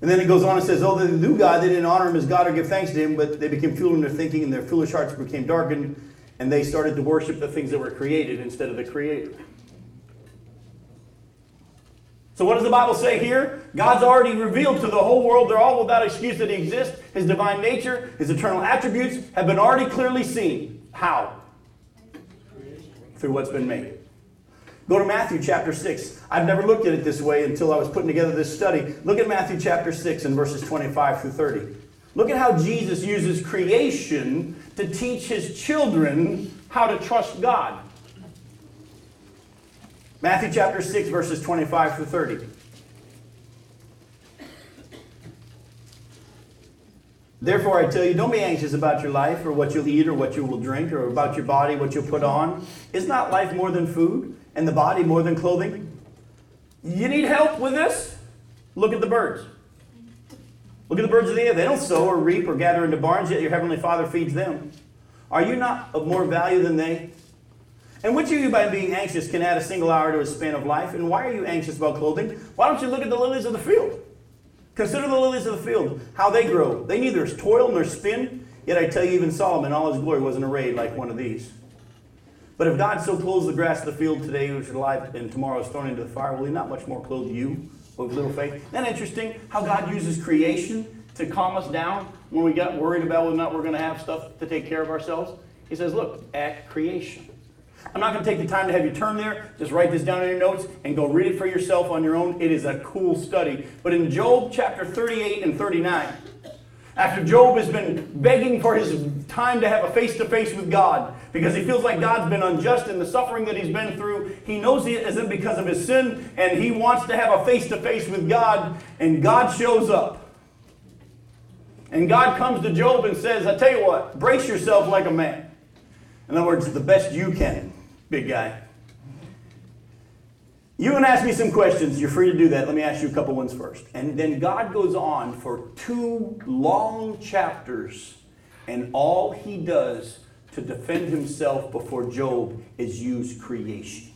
And then it goes on and says, Oh, they knew God, they didn't honor him as God or give thanks to him, but they became foolish in their thinking, and their foolish hearts became darkened, and they started to worship the things that were created instead of the Creator. So, what does the Bible say here? God's already revealed to the whole world, they're all without excuse that He exists. His divine nature, His eternal attributes have been already clearly seen. How? through what's been made. Go to Matthew chapter 6. I've never looked at it this way until I was putting together this study. Look at Matthew chapter 6 and verses 25 through 30. Look at how Jesus uses creation to teach his children how to trust God. Matthew chapter 6, verses 25 through 30. Therefore, I tell you, don't be anxious about your life or what you'll eat or what you will drink or about your body, what you'll put on. Is not life more than food and the body more than clothing? You need help with this? Look at the birds. Look at the birds of the air. They don't sow or reap or gather into barns, yet your heavenly Father feeds them. Are you not of more value than they? And which of you, by being anxious, can add a single hour to his span of life? And why are you anxious about clothing? Why don't you look at the lilies of the field? Consider the lilies of the field, how they grow. They neither toil nor spin. Yet I tell you, even Solomon, all his glory, wasn't arrayed like one of these. But if God so clothes the grass of the field today, which is alive and tomorrow is thrown into the fire, will he not much more clothe you with little faith? Isn't interesting how God uses creation to calm us down when we got worried about whether or not we're going to have stuff to take care of ourselves? He says, look at creation. I'm not going to take the time to have you turn there. Just write this down in your notes and go read it for yourself on your own. It is a cool study. But in Job chapter 38 and 39, after Job has been begging for his time to have a face to face with God because he feels like God's been unjust in the suffering that he's been through, he knows it isn't because of his sin and he wants to have a face to face with God, and God shows up. And God comes to Job and says, I tell you what, brace yourself like a man. In other words, the best you can, big guy. You can ask me some questions. You're free to do that. Let me ask you a couple ones first. And then God goes on for two long chapters, and all he does to defend himself before Job is use creation.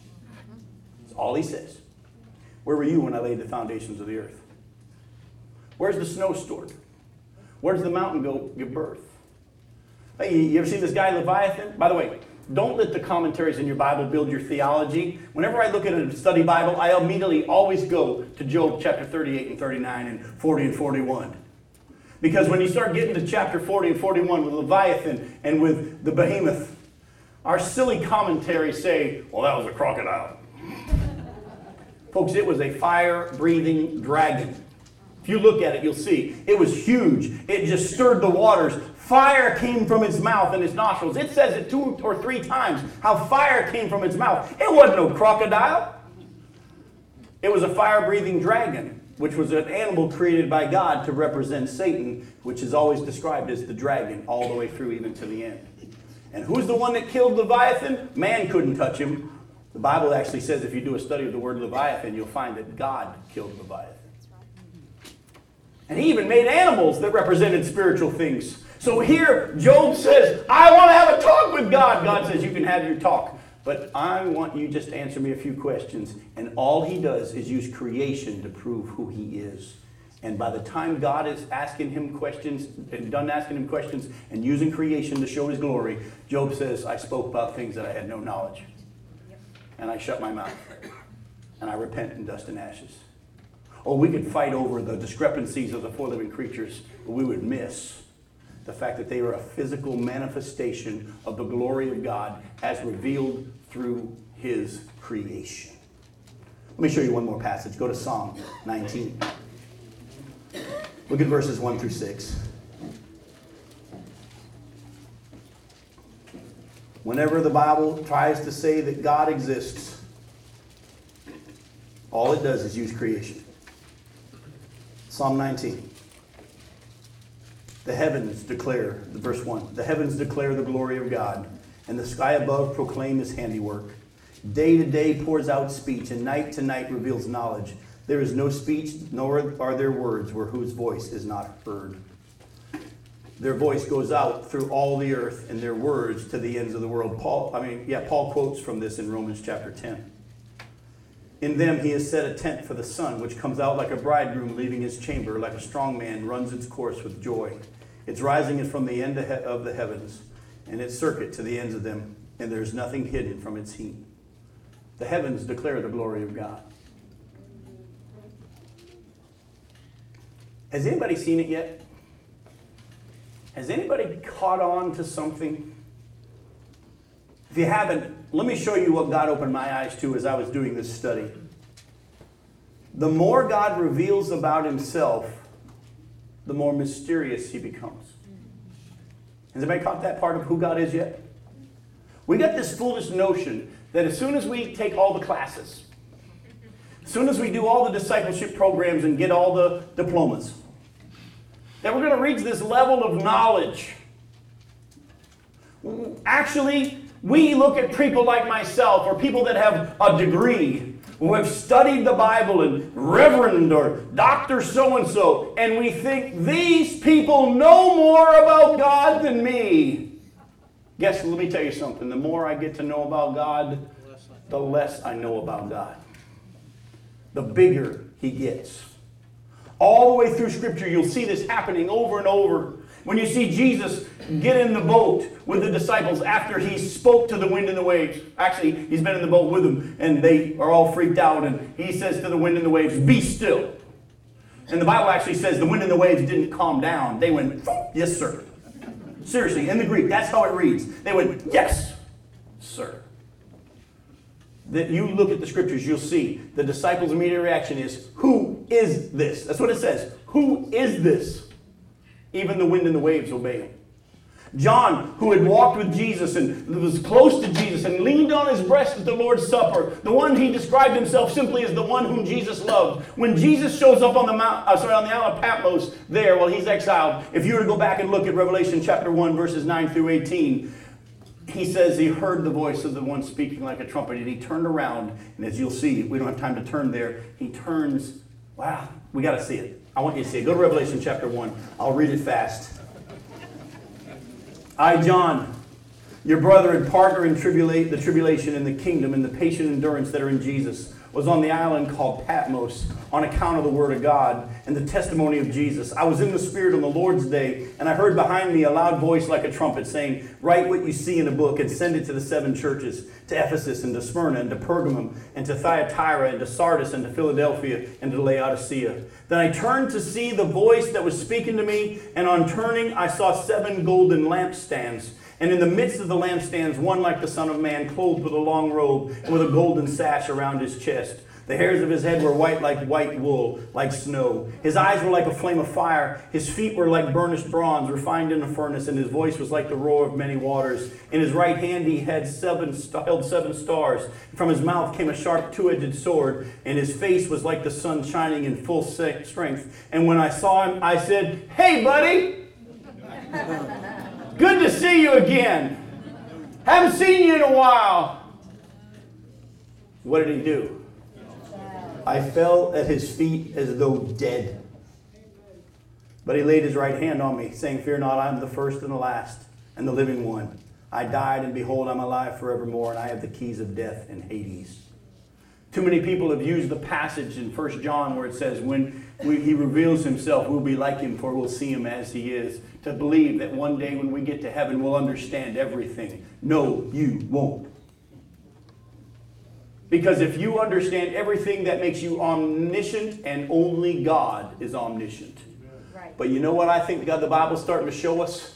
That's all he says. Where were you when I laid the foundations of the earth? Where's the snow stored? Where does the mountain go give birth? Hey, you ever seen this guy Leviathan? By the way, don't let the commentaries in your Bible build your theology. Whenever I look at a study Bible, I immediately always go to Job chapter 38 and 39 and 40 and 41. Because when you start getting to chapter 40 and 41 with Leviathan and with the behemoth, our silly commentaries say, well, that was a crocodile. Folks, it was a fire breathing dragon. If you look at it, you'll see it was huge. It just stirred the waters. Fire came from its mouth and its nostrils. It says it two or three times how fire came from its mouth. It wasn't no crocodile. It was a fire breathing dragon, which was an animal created by God to represent Satan, which is always described as the dragon all the way through, even to the end. And who's the one that killed Leviathan? Man couldn't touch him. The Bible actually says if you do a study of the word Leviathan, you'll find that God killed Leviathan. And he even made animals that represented spiritual things. So here, Job says, I want to have a talk with God. God says, You can have your talk. But I want you just to answer me a few questions. And all he does is use creation to prove who he is. And by the time God is asking him questions and done asking him questions and using creation to show his glory, Job says, I spoke about things that I had no knowledge. And I shut my mouth. And I repent in dust and ashes. Oh, we could fight over the discrepancies of the four living creatures, but we would miss the fact that they are a physical manifestation of the glory of God as revealed through his creation. Let me show you one more passage. Go to Psalm 19. Look at verses 1 through 6. Whenever the Bible tries to say that God exists, all it does is use creation. Psalm 19. The heavens declare, the verse 1, the heavens declare the glory of God, and the sky above proclaim his handiwork. Day to day pours out speech, and night to night reveals knowledge. There is no speech, nor are there words where whose voice is not heard. Their voice goes out through all the earth, and their words to the ends of the world. Paul, I mean, yeah, Paul quotes from this in Romans chapter 10. In them he has set a tent for the sun, which comes out like a bridegroom leaving his chamber, like a strong man runs its course with joy. Its rising is from the end of the heavens, and its circuit to the ends of them, and there is nothing hidden from its heat. The heavens declare the glory of God. Has anybody seen it yet? Has anybody caught on to something? If you haven't, let me show you what God opened my eyes to as I was doing this study. The more God reveals about himself, the more mysterious he becomes. Has anybody caught that part of who God is yet? We got this foolish notion that as soon as we take all the classes, as soon as we do all the discipleship programs and get all the diplomas, that we're going to reach this level of knowledge. Actually, we look at people like myself or people that have a degree who have studied the Bible and Reverend or Doctor so and so, and we think these people know more about God than me. Guess, let me tell you something. The more I get to know about God, the less I know about God. The bigger He gets. All the way through Scripture, you'll see this happening over and over. When you see Jesus get in the boat with the disciples after he spoke to the wind and the waves, actually, he's been in the boat with them, and they are all freaked out, and he says to the wind and the waves, Be still. And the Bible actually says the wind and the waves didn't calm down. They went, Yes, sir. Seriously, in the Greek, that's how it reads. They went, Yes, sir. That you look at the scriptures, you'll see the disciples' immediate reaction is, Who is this? That's what it says. Who is this? Even the wind and the waves obey him. John, who had walked with Jesus and was close to Jesus and leaned on his breast at the Lord's Supper, the one he described himself simply as the one whom Jesus loved. When Jesus shows up on the mount, uh, sorry, on the island of Patmos there while he's exiled, if you were to go back and look at Revelation chapter 1, verses 9 through 18, he says he heard the voice of the one speaking like a trumpet, and he turned around, and as you'll see, we don't have time to turn there, he turns, wow, we got to see it. I want you to see it. Go to Revelation chapter 1. I'll read it fast. I, John, your brother and partner in tribula- the tribulation and the kingdom and the patient endurance that are in Jesus, was on the island called Patmos on account of the word of God and the testimony of Jesus. I was in the Spirit on the Lord's day, and I heard behind me a loud voice like a trumpet saying, Write what you see in a book and send it to the seven churches to Ephesus and to Smyrna and to Pergamum and to Thyatira and to Sardis and to Philadelphia and to Laodicea. Then I turned to see the voice that was speaking to me, and on turning, I saw seven golden lampstands. And in the midst of the lampstands, one like the Son of Man, clothed with a long robe and with a golden sash around his chest. The hairs of his head were white like white wool, like snow. His eyes were like a flame of fire. His feet were like burnished bronze, refined in a furnace, and his voice was like the roar of many waters. In his right hand he had seven, held seven stars. From his mouth came a sharp two-edged sword, and his face was like the sun shining in full strength. And when I saw him, I said, "Hey, buddy." Good to see you again. Haven't seen you in a while. What did he do? I fell at his feet as though dead. But he laid his right hand on me, saying, Fear not, I am the first and the last, and the living one. I died, and behold, I'm alive forevermore, and I have the keys of death and Hades. Too many people have used the passage in 1 John where it says, When we, he reveals himself, we'll be like him, for we'll see him as he is. To believe that one day when we get to heaven, we'll understand everything. No, you won't. Because if you understand everything, that makes you omniscient, and only God is omniscient. Right. But you know what I think God, the Bible's starting to show us?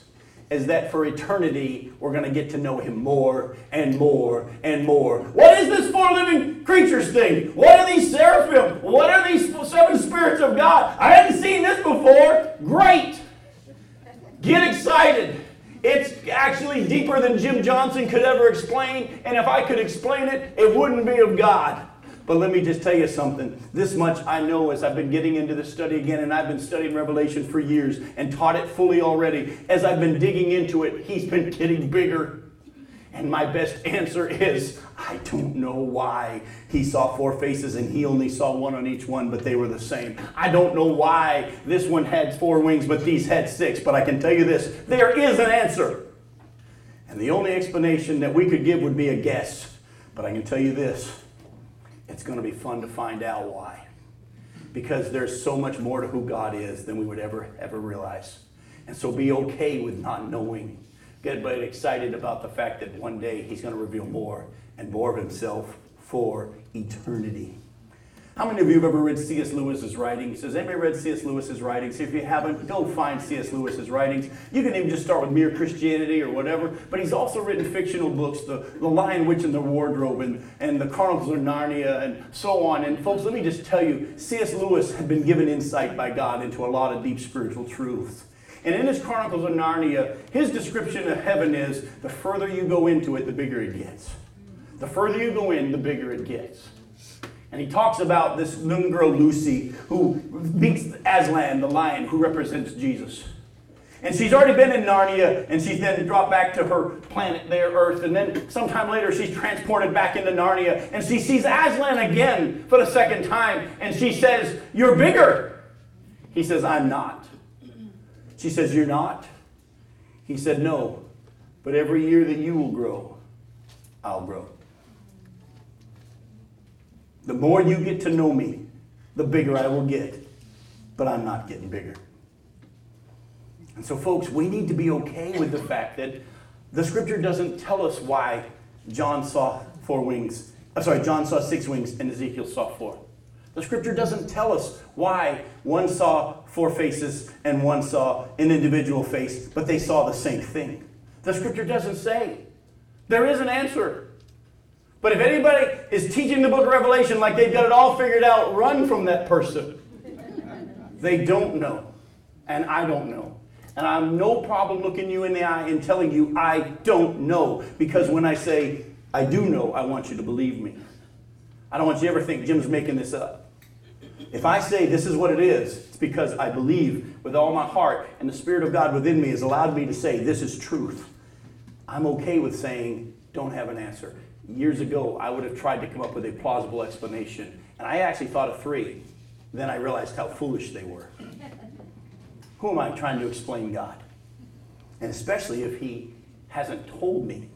Is that for eternity, we're going to get to know Him more and more and more. What is this four living creatures thing? What are these seraphim? What are these seven spirits of God? I hadn't seen this before. Great. Get excited. It's actually deeper than Jim Johnson could ever explain, and if I could explain it, it wouldn't be of God. But let me just tell you something. This much I know as I've been getting into the study again, and I've been studying Revelation for years and taught it fully already. As I've been digging into it, he's been getting bigger. And my best answer is I don't know why he saw four faces and he only saw one on each one, but they were the same. I don't know why this one had four wings, but these had six, but I can tell you this there is an answer. And the only explanation that we could give would be a guess. But I can tell you this it's going to be fun to find out why. Because there's so much more to who God is than we would ever, ever realize. And so be okay with not knowing get everybody excited about the fact that one day he's going to reveal more and more of himself for eternity. How many of you have ever read C.S. Lewis's writings? Has anybody read C.S. Lewis's writings? If you haven't, go find C.S. Lewis's writings. You can even just start with Mere Christianity or whatever. But he's also written fictional books, The, the Lion, Witch, and the Wardrobe, and, and The Chronicles of Narnia, and so on. And folks, let me just tell you, C.S. Lewis had been given insight by God into a lot of deep spiritual truths. And in his Chronicles of Narnia, his description of heaven is the further you go into it, the bigger it gets. The further you go in, the bigger it gets. And he talks about this young girl, Lucy, who meets Aslan, the lion, who represents Jesus. And she's already been in Narnia, and she's then dropped back to her planet there, Earth. And then sometime later, she's transported back into Narnia, and she sees Aslan again for the second time. And she says, You're bigger. He says, I'm not. She says, You're not. He said, No, but every year that you will grow, I'll grow. The more you get to know me, the bigger I will get. But I'm not getting bigger. And so, folks, we need to be okay with the fact that the scripture doesn't tell us why John saw four wings. I'm sorry, John saw six wings and Ezekiel saw four. The scripture doesn't tell us why one saw four faces and one saw an individual face, but they saw the same thing. The scripture doesn't say. There is an answer. But if anybody is teaching the book of Revelation like they've got it all figured out, run from that person. They don't know. And I don't know. And I have no problem looking you in the eye and telling you I don't know. Because when I say I do know, I want you to believe me. I don't want you to ever think Jim's making this up. If I say this is what it is, it's because I believe with all my heart, and the Spirit of God within me has allowed me to say this is truth. I'm okay with saying don't have an answer years ago, I would have tried to come up with a plausible explanation. And I actually thought of three. Then I realized how foolish they were. Who am I trying to explain God? And especially if He hasn't told me.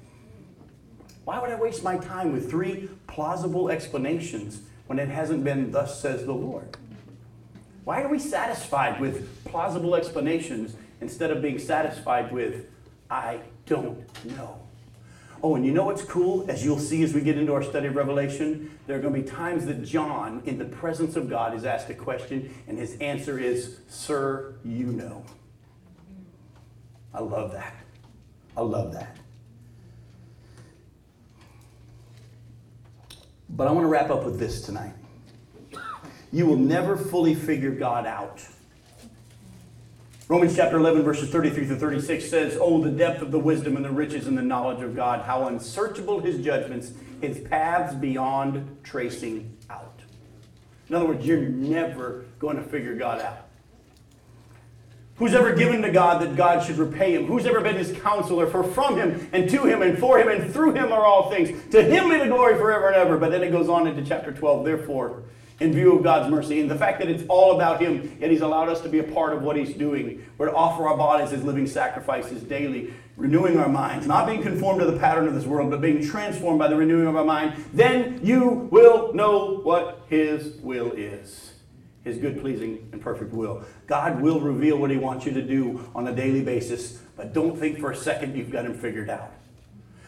Why would I waste my time with three plausible explanations when it hasn't been, thus says the Lord? Why are we satisfied with plausible explanations instead of being satisfied with, I don't know? Oh, and you know what's cool? As you'll see as we get into our study of Revelation, there are going to be times that John, in the presence of God, is asked a question, and his answer is, Sir, you know. I love that. I love that. But I want to wrap up with this tonight. You will never fully figure God out Romans chapter 11, verses 33 through 36 says, Oh, the depth of the wisdom and the riches and the knowledge of God, how unsearchable his judgments, his paths beyond tracing out. In other words, you're never going to figure God out. Who's ever given to God that God should repay him? Who's ever been his counselor? For from him and to him and for him and through him are all things. To him be the glory forever and ever. But then it goes on into chapter 12. Therefore, in view of God's mercy and the fact that it's all about Him, yet He's allowed us to be a part of what He's doing. We're to offer our bodies as living sacrifices daily, renewing our minds, not being conformed to the pattern of this world, but being transformed by the renewing of our mind. Then you will know what His will is his good, pleasing, and perfect will. God will reveal what he wants you to do on a daily basis, but don't think for a second you've got him figured out.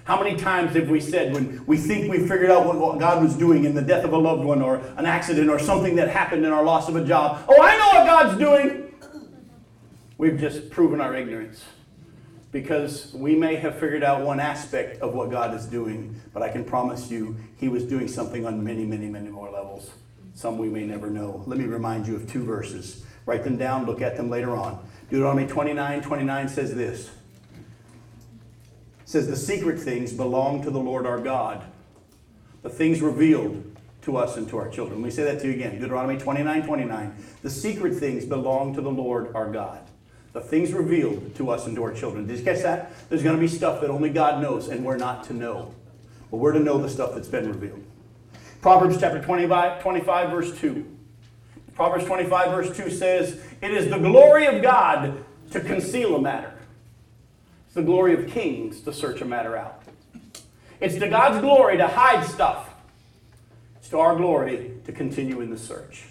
How many times have we said when we think we figured out what, God was doing in the death of a loved one or an accident or something that happened in our loss of a job? Oh, I know what God's doing. We've just proven our ignorance because we may have figured out one aspect of what God is doing, but I can promise you He was doing something on many, many, many more levels. Some we may never know. Let me remind you of two verses. Write them down, look at them later on. Deuteronomy 29 29 says this says the secret things belong to the Lord our God. The things revealed to us and to our children. Let me say that to you again. Deuteronomy 29 29. The secret things belong to the Lord our God. The things revealed to us and to our children. Did you catch that? There's going to be stuff that only God knows and we're not to know. But we're to know the stuff that's been revealed. Proverbs chapter 25, 25 verse 2. Proverbs 25 verse 2 says, It is the glory of God to conceal a matter it's the glory of kings to search a matter out. It's to God's glory to hide stuff. It's to our glory to continue in the search.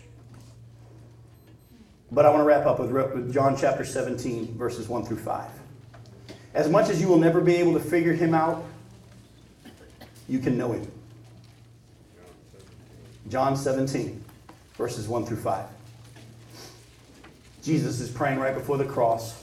But I want to wrap up with John chapter 17, verses 1 through 5. As much as you will never be able to figure him out, you can know him. John 17. verses 1 through 5. Jesus is praying right before the cross.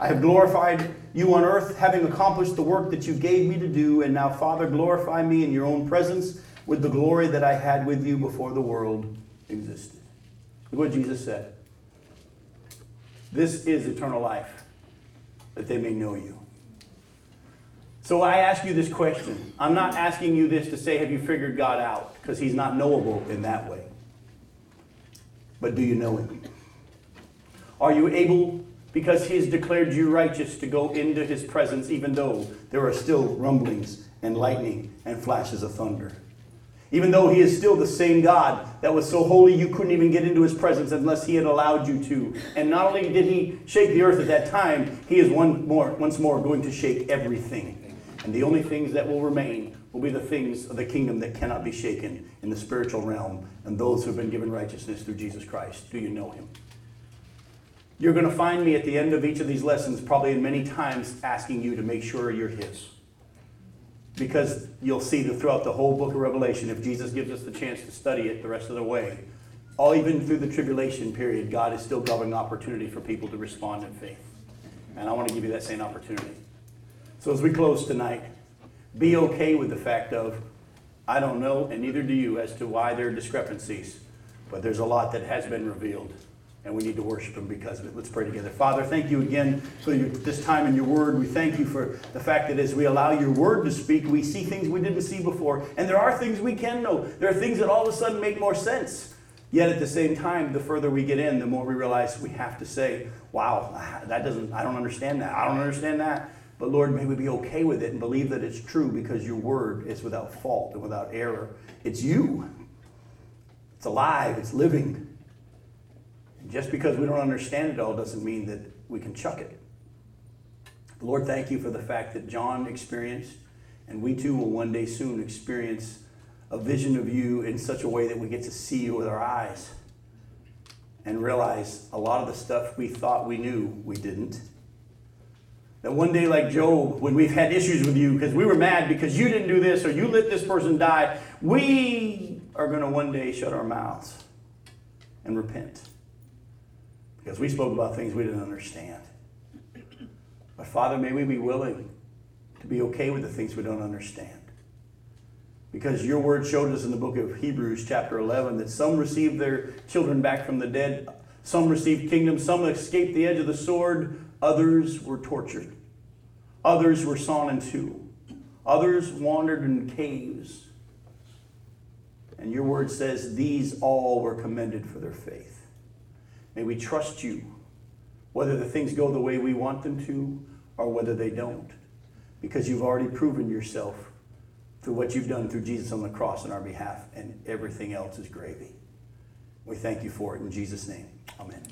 I have glorified you on earth, having accomplished the work that you gave me to do. And now, Father, glorify me in your own presence with the glory that I had with you before the world existed. Look what Jesus said. This is eternal life, that they may know you. So I ask you this question. I'm not asking you this to say, have you figured God out? Because he's not knowable in that way. But do you know him? Are you able because he has declared you righteous to go into his presence, even though there are still rumblings and lightning and flashes of thunder. Even though he is still the same God that was so holy you couldn't even get into his presence unless he had allowed you to. And not only did he shake the earth at that time, he is one more, once more going to shake everything. And the only things that will remain will be the things of the kingdom that cannot be shaken in the spiritual realm and those who have been given righteousness through Jesus Christ. Do you know him? You're going to find me at the end of each of these lessons, probably many times, asking you to make sure you're His. Because you'll see that throughout the whole book of Revelation, if Jesus gives us the chance to study it the rest of the way, all even through the tribulation period, God is still giving opportunity for people to respond in faith. And I want to give you that same opportunity. So as we close tonight, be okay with the fact of, I don't know, and neither do you, as to why there are discrepancies. But there's a lot that has been revealed and we need to worship him because of it. Let's pray together. Father, thank you again for your, this time in your word. We thank you for the fact that as we allow your word to speak, we see things we didn't see before. And there are things we can know. There are things that all of a sudden make more sense. Yet at the same time, the further we get in, the more we realize we have to say, wow, that doesn't, I don't understand that. I don't understand that. But Lord, may we be okay with it and believe that it's true because your word is without fault and without error. It's you. It's alive. It's living just because we don't understand it all doesn't mean that we can chuck it. Lord, thank you for the fact that John experienced, and we too will one day soon experience a vision of you in such a way that we get to see you with our eyes and realize a lot of the stuff we thought we knew, we didn't. That one day, like Job, when we've had issues with you because we were mad because you didn't do this or you let this person die, we are going to one day shut our mouths and repent because we spoke about things we didn't understand. But Father, may we be willing to be okay with the things we don't understand. Because your word showed us in the book of Hebrews, chapter 11, that some received their children back from the dead, some received kingdoms, some escaped the edge of the sword, others were tortured, others were sawn in two, others wandered in caves. And your word says these all were commended for their faith. May we trust you, whether the things go the way we want them to or whether they don't, because you've already proven yourself through what you've done through Jesus on the cross on our behalf, and everything else is gravy. We thank you for it in Jesus' name. Amen.